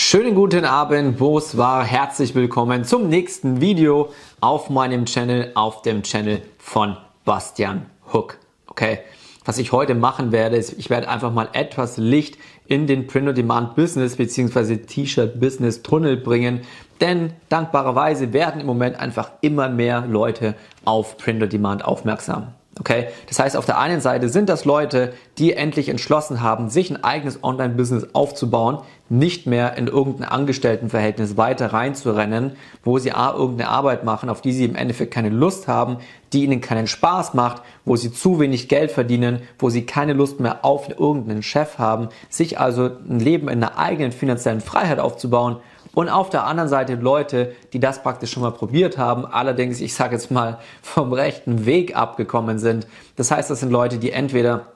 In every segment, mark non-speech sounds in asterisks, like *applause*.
Schönen guten Abend, wo es war. Herzlich willkommen zum nächsten Video auf meinem Channel, auf dem Channel von Bastian Hook. Okay, was ich heute machen werde, ist, ich werde einfach mal etwas Licht in den Print-on-Demand-Business bzw. T-Shirt-Business-Tunnel bringen, denn dankbarerweise werden im Moment einfach immer mehr Leute auf Print-on-Demand aufmerksam. Okay, das heißt, auf der einen Seite sind das Leute, die endlich entschlossen haben, sich ein eigenes Online-Business aufzubauen, nicht mehr in irgendein Angestelltenverhältnis weiter reinzurennen, wo sie A, irgendeine Arbeit machen, auf die sie im Endeffekt keine Lust haben, die ihnen keinen Spaß macht, wo sie zu wenig Geld verdienen, wo sie keine Lust mehr auf irgendeinen Chef haben, sich also ein Leben in einer eigenen finanziellen Freiheit aufzubauen und auf der anderen Seite Leute, die das praktisch schon mal probiert haben, allerdings, ich sage jetzt mal, vom rechten Weg abgekommen sind. Das heißt, das sind Leute, die entweder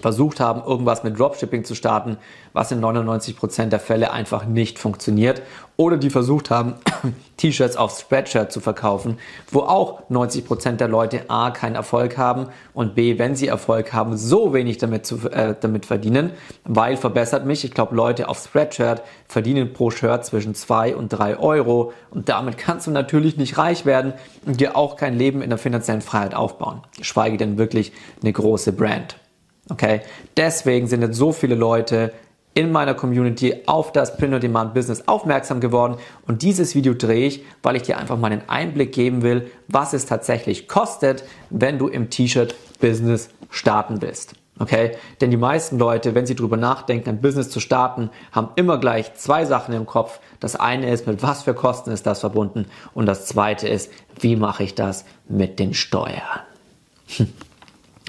versucht haben, irgendwas mit Dropshipping zu starten, was in 99% der Fälle einfach nicht funktioniert. Oder die versucht haben, *coughs* T-Shirts auf Spreadshirt zu verkaufen, wo auch 90% der Leute A keinen Erfolg haben und B, wenn sie Erfolg haben, so wenig damit, zu, äh, damit verdienen, weil verbessert mich, ich glaube, Leute auf Spreadshirt verdienen pro Shirt zwischen 2 und 3 Euro und damit kannst du natürlich nicht reich werden und dir auch kein Leben in der finanziellen Freiheit aufbauen, geschweige denn wirklich eine große Brand. Okay, deswegen sind jetzt so viele Leute in meiner Community auf das Print-on-Demand-Business aufmerksam geworden und dieses Video drehe ich, weil ich dir einfach mal einen Einblick geben will, was es tatsächlich kostet, wenn du im T-Shirt-Business starten willst. Okay? Denn die meisten Leute, wenn sie darüber nachdenken, ein Business zu starten, haben immer gleich zwei Sachen im Kopf. Das eine ist, mit was für Kosten ist das verbunden? Und das zweite ist, wie mache ich das mit den Steuern? *laughs*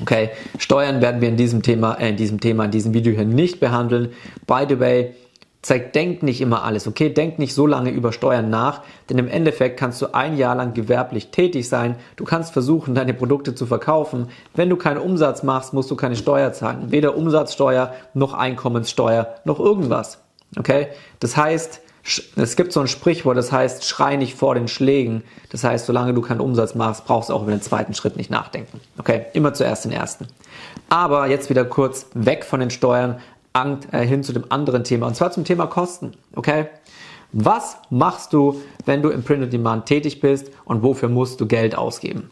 Okay, Steuern werden wir in diesem Thema, äh, in diesem Thema, in diesem Video hier nicht behandeln. By the way, zeig, denk nicht immer alles, okay? Denk nicht so lange über Steuern nach, denn im Endeffekt kannst du ein Jahr lang gewerblich tätig sein. Du kannst versuchen, *laughs* deine Produkte zu verkaufen. Wenn du keinen Umsatz machst, musst du keine Steuer zahlen. Weder Umsatzsteuer, noch Einkommenssteuer, noch irgendwas. Okay? Das heißt, es gibt so ein Sprichwort, das heißt, schrei nicht vor den Schlägen. Das heißt, solange du keinen Umsatz machst, brauchst du auch über den zweiten Schritt nicht nachdenken. Okay, immer zuerst den ersten. Aber jetzt wieder kurz weg von den Steuern äh, hin zu dem anderen Thema und zwar zum Thema Kosten. Okay, was machst du, wenn du im Print on Demand tätig bist und wofür musst du Geld ausgeben?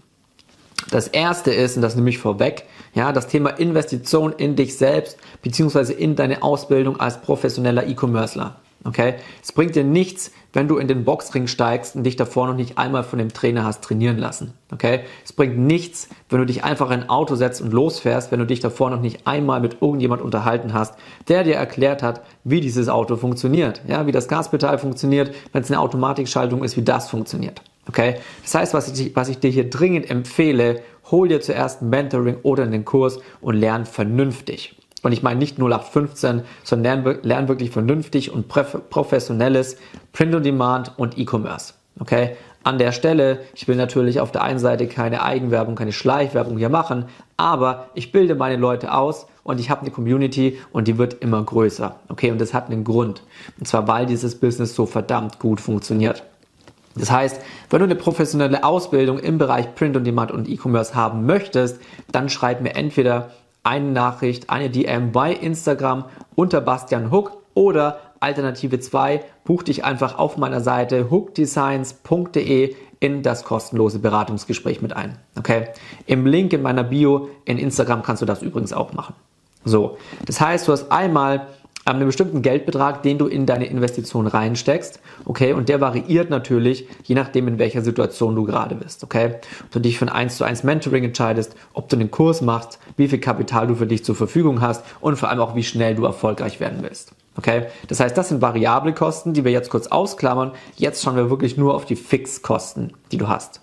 Das erste ist, und das nehme ich vorweg, ja, das Thema Investition in dich selbst beziehungsweise in deine Ausbildung als professioneller E-Commercer. Okay? Es bringt dir nichts, wenn du in den Boxring steigst und dich davor noch nicht einmal von dem Trainer hast trainieren lassen. Okay? Es bringt nichts, wenn du dich einfach in ein Auto setzt und losfährst, wenn du dich davor noch nicht einmal mit irgendjemand unterhalten hast, der dir erklärt hat, wie dieses Auto funktioniert. Ja, wie das Gaspedal funktioniert, wenn es eine Automatikschaltung ist, wie das funktioniert. Okay? Das heißt, was ich, was ich dir hier dringend empfehle, hol dir zuerst ein Mentoring oder einen Kurs und lern vernünftig. Und ich meine nicht 0815, sondern lern, lern wirklich vernünftig und professionelles Print on Demand und E-Commerce. Okay? An der Stelle, ich will natürlich auf der einen Seite keine Eigenwerbung, keine Schleichwerbung hier machen, aber ich bilde meine Leute aus und ich habe eine Community und die wird immer größer. Okay, und das hat einen Grund. Und zwar, weil dieses Business so verdammt gut funktioniert. Das heißt, wenn du eine professionelle Ausbildung im Bereich Print on Demand und E-Commerce haben möchtest, dann schreib mir entweder eine Nachricht, eine DM bei Instagram unter Bastian Hook oder Alternative 2, buch dich einfach auf meiner Seite hookdesigns.de in das kostenlose Beratungsgespräch mit ein. Okay? Im Link in meiner Bio in Instagram kannst du das übrigens auch machen. So, das heißt, du hast einmal einen bestimmten Geldbetrag, den du in deine Investition reinsteckst, okay, und der variiert natürlich, je nachdem, in welcher Situation du gerade bist, okay. Ob du dich für ein 1 zu 1 Mentoring entscheidest, ob du einen Kurs machst, wie viel Kapital du für dich zur Verfügung hast und vor allem auch, wie schnell du erfolgreich werden willst. Okay, das heißt, das sind variable Kosten, die wir jetzt kurz ausklammern. Jetzt schauen wir wirklich nur auf die Fixkosten, die du hast.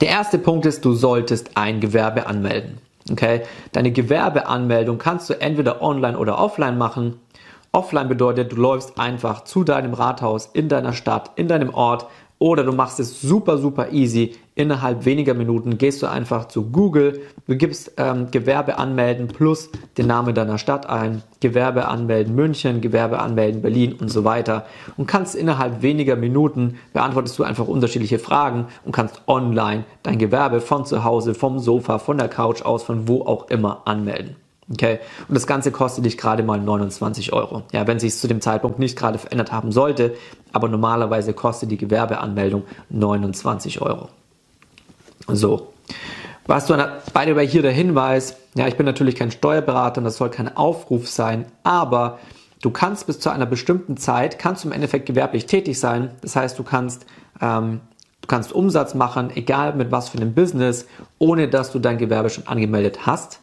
Der erste Punkt ist, du solltest ein Gewerbe anmelden. Okay, deine Gewerbeanmeldung kannst du entweder online oder offline machen. Offline bedeutet, du läufst einfach zu deinem Rathaus in deiner Stadt, in deinem Ort, oder du machst es super, super easy. Innerhalb weniger Minuten gehst du einfach zu Google, du gibst ähm, Gewerbe anmelden plus den Namen deiner Stadt ein, Gewerbe anmelden München, Gewerbe anmelden Berlin und so weiter. Und kannst innerhalb weniger Minuten beantwortest du einfach unterschiedliche Fragen und kannst online dein Gewerbe von zu Hause, vom Sofa, von der Couch aus, von wo auch immer anmelden. Okay, und das Ganze kostet dich gerade mal 29 Euro. Ja, wenn sich zu dem Zeitpunkt nicht gerade verändert haben sollte, aber normalerweise kostet die Gewerbeanmeldung 29 Euro. So, was du bei dir hier der Hinweis, ja, ich bin natürlich kein Steuerberater und das soll kein Aufruf sein, aber du kannst bis zu einer bestimmten Zeit, kannst du im Endeffekt gewerblich tätig sein. Das heißt, du kannst, ähm, du kannst Umsatz machen, egal mit was für einem Business, ohne dass du dein Gewerbe schon angemeldet hast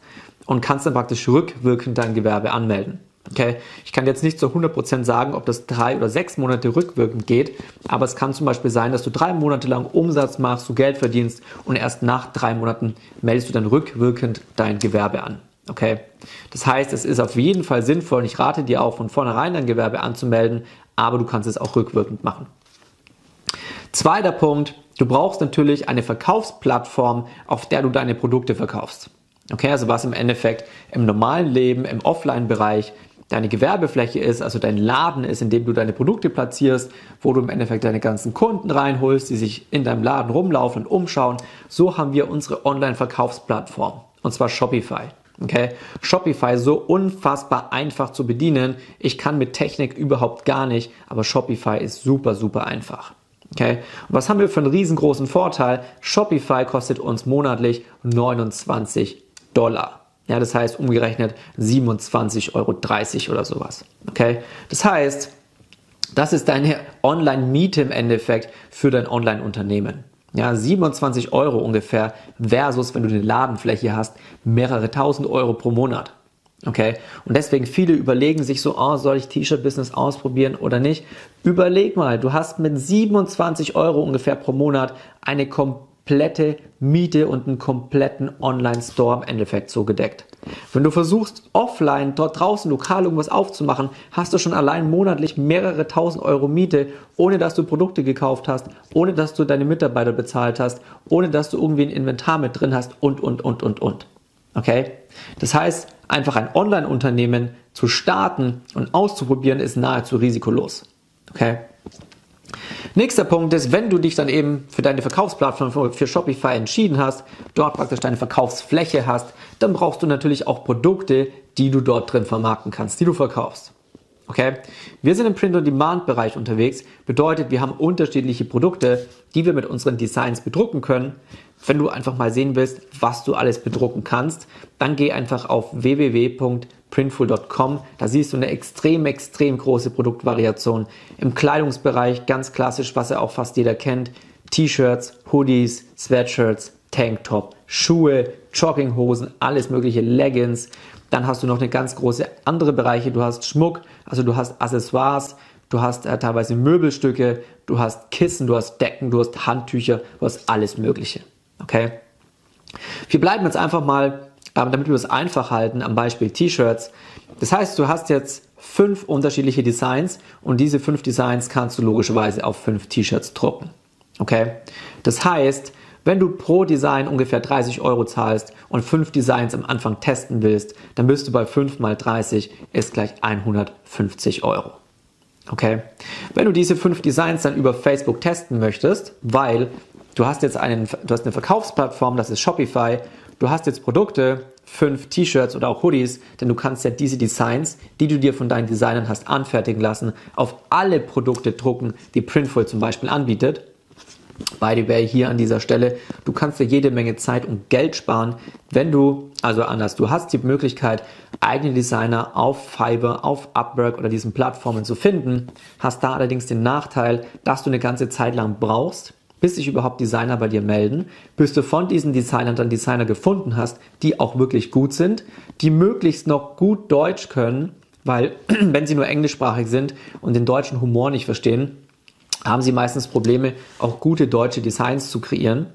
und kannst dann praktisch rückwirkend dein Gewerbe anmelden. Okay, ich kann jetzt nicht zu 100% sagen, ob das drei oder sechs Monate rückwirkend geht, aber es kann zum Beispiel sein, dass du drei Monate lang Umsatz machst, du Geld verdienst und erst nach drei Monaten meldest du dann rückwirkend dein Gewerbe an. Okay, das heißt, es ist auf jeden Fall sinnvoll und ich rate dir auch von vornherein dein Gewerbe anzumelden, aber du kannst es auch rückwirkend machen. Zweiter Punkt, du brauchst natürlich eine Verkaufsplattform, auf der du deine Produkte verkaufst. Okay, also was im Endeffekt im normalen Leben, im Offline-Bereich deine Gewerbefläche ist, also dein Laden ist, in dem du deine Produkte platzierst, wo du im Endeffekt deine ganzen Kunden reinholst, die sich in deinem Laden rumlaufen und umschauen. So haben wir unsere Online-Verkaufsplattform und zwar Shopify. Okay, Shopify so unfassbar einfach zu bedienen. Ich kann mit Technik überhaupt gar nicht, aber Shopify ist super, super einfach. Okay, und was haben wir für einen riesengroßen Vorteil? Shopify kostet uns monatlich 29 Dollar. Ja, das heißt umgerechnet 27,30 Euro oder sowas. Okay, das heißt, das ist deine Online-Miete im Endeffekt für dein Online-Unternehmen. Ja, 27 Euro ungefähr versus, wenn du eine Ladenfläche hast, mehrere tausend Euro pro Monat. Okay? Und deswegen viele überlegen sich so, oh, soll ich T-Shirt-Business ausprobieren oder nicht? Überleg mal, du hast mit 27 Euro ungefähr pro Monat eine komplette Miete und einen kompletten Online-Store im Endeffekt so gedeckt. Wenn du versuchst, offline dort draußen lokal irgendwas aufzumachen, hast du schon allein monatlich mehrere tausend Euro Miete, ohne dass du Produkte gekauft hast, ohne dass du deine Mitarbeiter bezahlt hast, ohne dass du irgendwie ein Inventar mit drin hast und, und, und, und, und. Okay? Das heißt, einfach ein Online-Unternehmen zu starten und auszuprobieren, ist nahezu risikolos. Okay? Nächster Punkt ist, wenn du dich dann eben für deine Verkaufsplattform für Shopify entschieden hast, dort praktisch deine Verkaufsfläche hast, dann brauchst du natürlich auch Produkte, die du dort drin vermarkten kannst, die du verkaufst. Okay? Wir sind im Print-on-Demand-Bereich unterwegs, bedeutet, wir haben unterschiedliche Produkte, die wir mit unseren Designs bedrucken können. Wenn du einfach mal sehen willst, was du alles bedrucken kannst, dann geh einfach auf www.printful.com. Da siehst du eine extrem, extrem große Produktvariation. Im Kleidungsbereich ganz klassisch, was ja auch fast jeder kennt. T-Shirts, Hoodies, Sweatshirts, Tanktop, Schuhe, Jogginghosen, alles mögliche, Leggings. Dann hast du noch eine ganz große andere Bereiche. Du hast Schmuck, also du hast Accessoires, du hast äh, teilweise Möbelstücke, du hast Kissen, du hast Decken, du hast Handtücher, du hast alles Mögliche. Okay? Wir bleiben jetzt einfach mal, damit wir es einfach halten, am Beispiel T-Shirts. Das heißt, du hast jetzt fünf unterschiedliche Designs und diese fünf Designs kannst du logischerweise auf fünf T-Shirts drucken. Okay? Das heißt, wenn du pro Design ungefähr 30 Euro zahlst und fünf Designs am Anfang testen willst, dann bist du bei 5 mal 30 ist gleich 150 Euro. Okay? Wenn du diese fünf Designs dann über Facebook testen möchtest, weil Du hast jetzt einen, du hast eine Verkaufsplattform, das ist Shopify. Du hast jetzt Produkte, fünf T-Shirts oder auch Hoodies, denn du kannst ja diese Designs, die du dir von deinen Designern hast anfertigen lassen, auf alle Produkte drucken, die Printful zum Beispiel anbietet. By the way, hier an dieser Stelle, du kannst dir jede Menge Zeit und Geld sparen, wenn du, also anders, du hast die Möglichkeit, eigene Designer auf Fiverr, auf Upwork oder diesen Plattformen zu finden, hast da allerdings den Nachteil, dass du eine ganze Zeit lang brauchst, bis sich überhaupt Designer bei dir melden, bis du von diesen Designern dann Designer gefunden hast, die auch wirklich gut sind, die möglichst noch gut Deutsch können, weil *clears throat* wenn sie nur englischsprachig sind und den deutschen Humor nicht verstehen, haben sie meistens Probleme, auch gute deutsche Designs zu kreieren.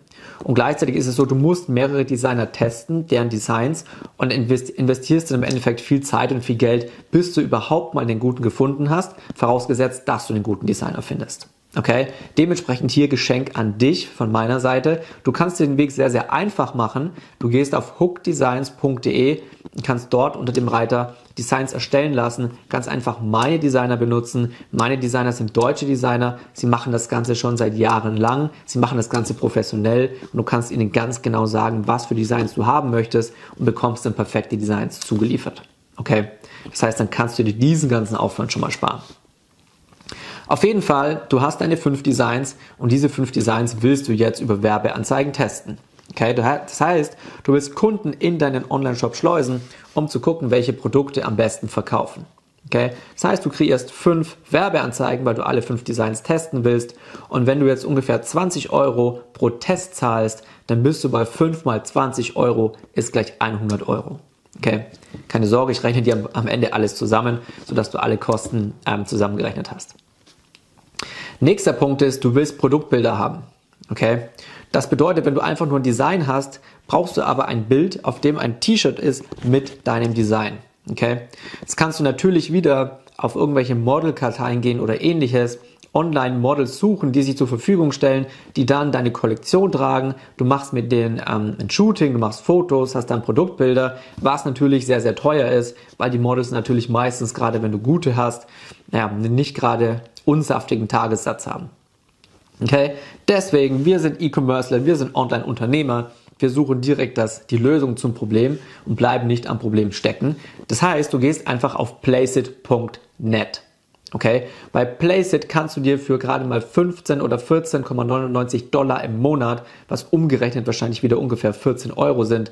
Und gleichzeitig ist es so, du musst mehrere Designer testen, deren Designs und investierst dann im Endeffekt viel Zeit und viel Geld, bis du überhaupt mal den guten gefunden hast, vorausgesetzt, dass du den guten Designer findest. Okay, dementsprechend hier Geschenk an dich von meiner Seite. Du kannst den Weg sehr, sehr einfach machen. Du gehst auf hookdesigns.de und kannst dort unter dem Reiter Designs erstellen lassen. Ganz einfach meine Designer benutzen. Meine Designer sind deutsche Designer. Sie machen das Ganze schon seit Jahren lang. Sie machen das Ganze professionell und du kannst ihnen ganz genau sagen, was für Designs du haben möchtest und bekommst dann perfekte Designs zugeliefert. Okay, das heißt, dann kannst du dir diesen ganzen Aufwand schon mal sparen. Auf jeden Fall, du hast deine fünf Designs und diese fünf Designs willst du jetzt über Werbeanzeigen testen. Okay, das heißt, du willst Kunden in deinen Online-Shop schleusen, um zu gucken, welche Produkte am besten verkaufen. Okay, das heißt, du kreierst fünf Werbeanzeigen, weil du alle fünf Designs testen willst. Und wenn du jetzt ungefähr 20 Euro pro Test zahlst, dann bist du bei 5 mal 20 Euro ist gleich 100 Euro. Okay, keine Sorge, ich rechne dir am Ende alles zusammen, sodass du alle Kosten ähm, zusammengerechnet hast. Nächster Punkt ist, du willst Produktbilder haben. Okay? Das bedeutet, wenn du einfach nur ein Design hast, brauchst du aber ein Bild, auf dem ein T-Shirt ist mit deinem Design. Okay? Das kannst du natürlich wieder auf irgendwelche Modelkarteien gehen oder ähnliches, Online-Models suchen, die sich zur Verfügung stellen, die dann deine Kollektion tragen. Du machst mit denen ähm, ein Shooting, du machst Fotos, hast dann Produktbilder, was natürlich sehr, sehr teuer ist, weil die Models natürlich meistens, gerade wenn du gute hast, ja, nicht gerade unsaftigen Tagessatz haben. Okay? Deswegen, wir sind E-Commercer, wir sind Online-Unternehmer. Wir suchen direkt das, die Lösung zum Problem und bleiben nicht am Problem stecken. Das heißt, du gehst einfach auf placeit.net. Okay? Bei Placeit kannst du dir für gerade mal 15 oder 14,99 Dollar im Monat, was umgerechnet wahrscheinlich wieder ungefähr 14 Euro sind,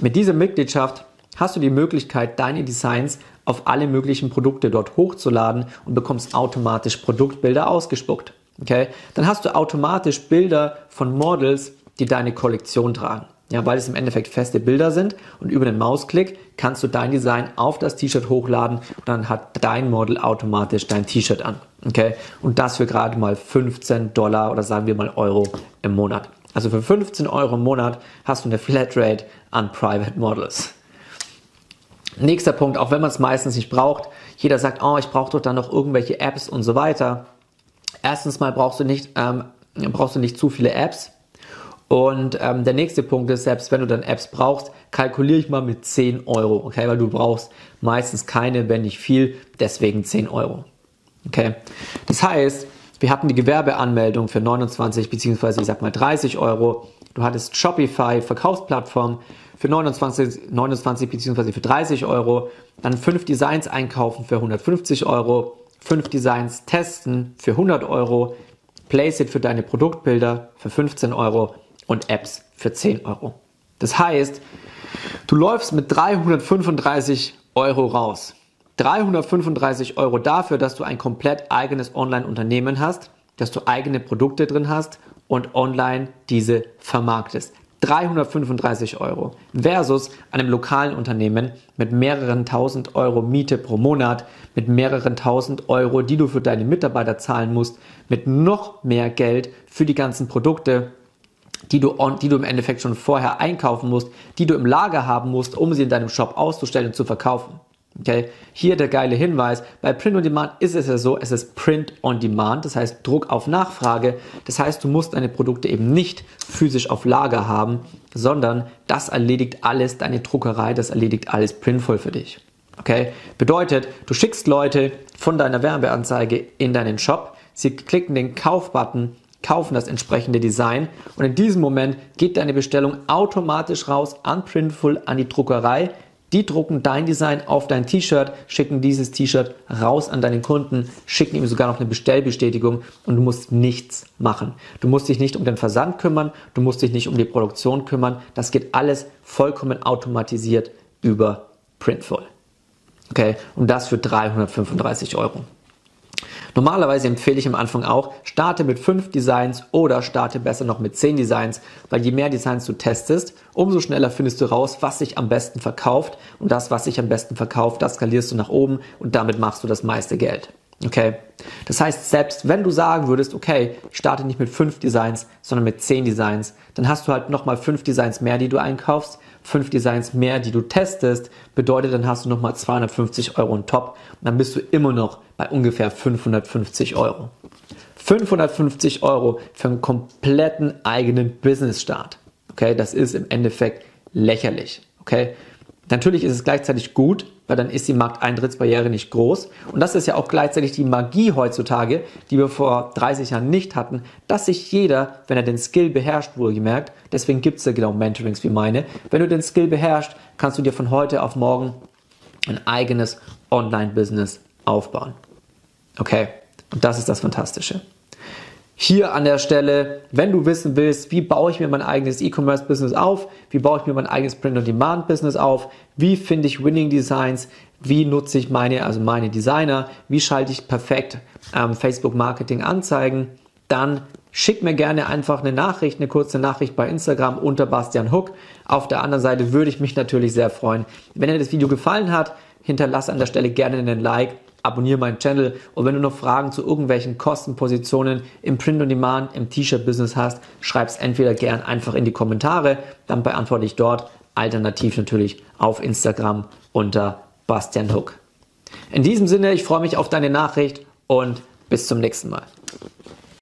mit dieser Mitgliedschaft hast du die Möglichkeit, deine Designs auf alle möglichen Produkte dort hochzuladen und bekommst automatisch Produktbilder ausgespuckt. Okay? Dann hast du automatisch Bilder von Models, die deine Kollektion tragen. Ja, weil es im Endeffekt feste Bilder sind und über den Mausklick kannst du dein Design auf das T-Shirt hochladen und dann hat dein Model automatisch dein T-Shirt an. Okay? Und das für gerade mal 15 Dollar oder sagen wir mal Euro im Monat. Also für 15 Euro im Monat hast du eine Flatrate an Private Models. Nächster Punkt, auch wenn man es meistens nicht braucht, jeder sagt, oh, ich brauche doch dann noch irgendwelche Apps und so weiter. Erstens mal brauchst du nicht, ähm, brauchst du nicht zu viele Apps. Und ähm, der nächste Punkt ist, selbst wenn du dann Apps brauchst, kalkuliere ich mal mit 10 Euro, okay, weil du brauchst meistens keine, wenn nicht viel, deswegen 10 Euro. Okay, das heißt, wir hatten die Gewerbeanmeldung für 29 beziehungsweise ich sag mal 30 Euro. Du hattest Shopify, Verkaufsplattform, für 29, 29 bzw. für 30 Euro, dann fünf Designs einkaufen für 150 Euro, fünf Designs testen für 100 Euro, Placeit für deine Produktbilder für 15 Euro und Apps für 10 Euro. Das heißt, du läufst mit 335 Euro raus. 335 Euro dafür, dass du ein komplett eigenes Online-Unternehmen hast, dass du eigene Produkte drin hast und online diese vermarktest. 335 Euro versus einem lokalen Unternehmen mit mehreren tausend Euro Miete pro Monat, mit mehreren tausend Euro, die du für deine Mitarbeiter zahlen musst, mit noch mehr Geld für die ganzen Produkte, die du, die du im Endeffekt schon vorher einkaufen musst, die du im Lager haben musst, um sie in deinem Shop auszustellen und zu verkaufen. Okay, hier der geile Hinweis. Bei Print on Demand ist es ja so, es ist Print on Demand, das heißt Druck auf Nachfrage. Das heißt, du musst deine Produkte eben nicht physisch auf Lager haben, sondern das erledigt alles, deine Druckerei, das erledigt alles Printful für dich. Okay, bedeutet, du schickst Leute von deiner Werbeanzeige in deinen Shop, sie klicken den Kaufbutton, kaufen das entsprechende Design und in diesem Moment geht deine Bestellung automatisch raus an Printful, an die Druckerei die drucken dein Design auf dein T-Shirt, schicken dieses T-Shirt raus an deinen Kunden, schicken ihm sogar noch eine Bestellbestätigung und du musst nichts machen. Du musst dich nicht um den Versand kümmern, du musst dich nicht um die Produktion kümmern. Das geht alles vollkommen automatisiert über Printful. Okay, und das für 335 Euro. Normalerweise empfehle ich am Anfang auch, starte mit fünf Designs oder starte besser noch mit zehn Designs, weil je mehr Designs du testest, umso schneller findest du raus, was sich am besten verkauft und das, was sich am besten verkauft, das skalierst du nach oben und damit machst du das meiste Geld. Okay? Das heißt, selbst wenn du sagen würdest, okay, ich starte nicht mit fünf Designs, sondern mit zehn Designs, dann hast du halt nochmal fünf Designs mehr, die du einkaufst, fünf Designs mehr, die du testest, bedeutet, dann hast du nochmal 250 Euro on top und dann bist du immer noch bei ungefähr 550 Euro. 550 Euro für einen kompletten eigenen Business-Start. Okay, das ist im Endeffekt lächerlich. Okay, natürlich ist es gleichzeitig gut, weil dann ist die Markteintrittsbarriere nicht groß. Und das ist ja auch gleichzeitig die Magie heutzutage, die wir vor 30 Jahren nicht hatten, dass sich jeder, wenn er den Skill beherrscht, wohlgemerkt, deswegen gibt es ja genau Mentorings wie meine, wenn du den Skill beherrschst, kannst du dir von heute auf morgen ein eigenes Online-Business aufbauen. Okay, und das ist das Fantastische. Hier an der Stelle, wenn du wissen willst, wie baue ich mir mein eigenes E-Commerce-Business auf, wie baue ich mir mein eigenes Print-on-Demand-Business auf, wie finde ich Winning Designs, wie nutze ich meine, also meine Designer, wie schalte ich perfekt ähm, Facebook-Marketing-Anzeigen, dann schick mir gerne einfach eine Nachricht, eine kurze Nachricht bei Instagram unter Bastian Hook. Auf der anderen Seite würde ich mich natürlich sehr freuen, wenn dir das Video gefallen hat, hinterlass an der Stelle gerne einen Like abonniere meinen Channel und wenn du noch Fragen zu irgendwelchen Kostenpositionen im Print on Demand, im T-Shirt-Business hast, schreib es entweder gern einfach in die Kommentare, dann beantworte ich dort, alternativ natürlich auf Instagram unter Bastian Hook. In diesem Sinne, ich freue mich auf deine Nachricht und bis zum nächsten Mal.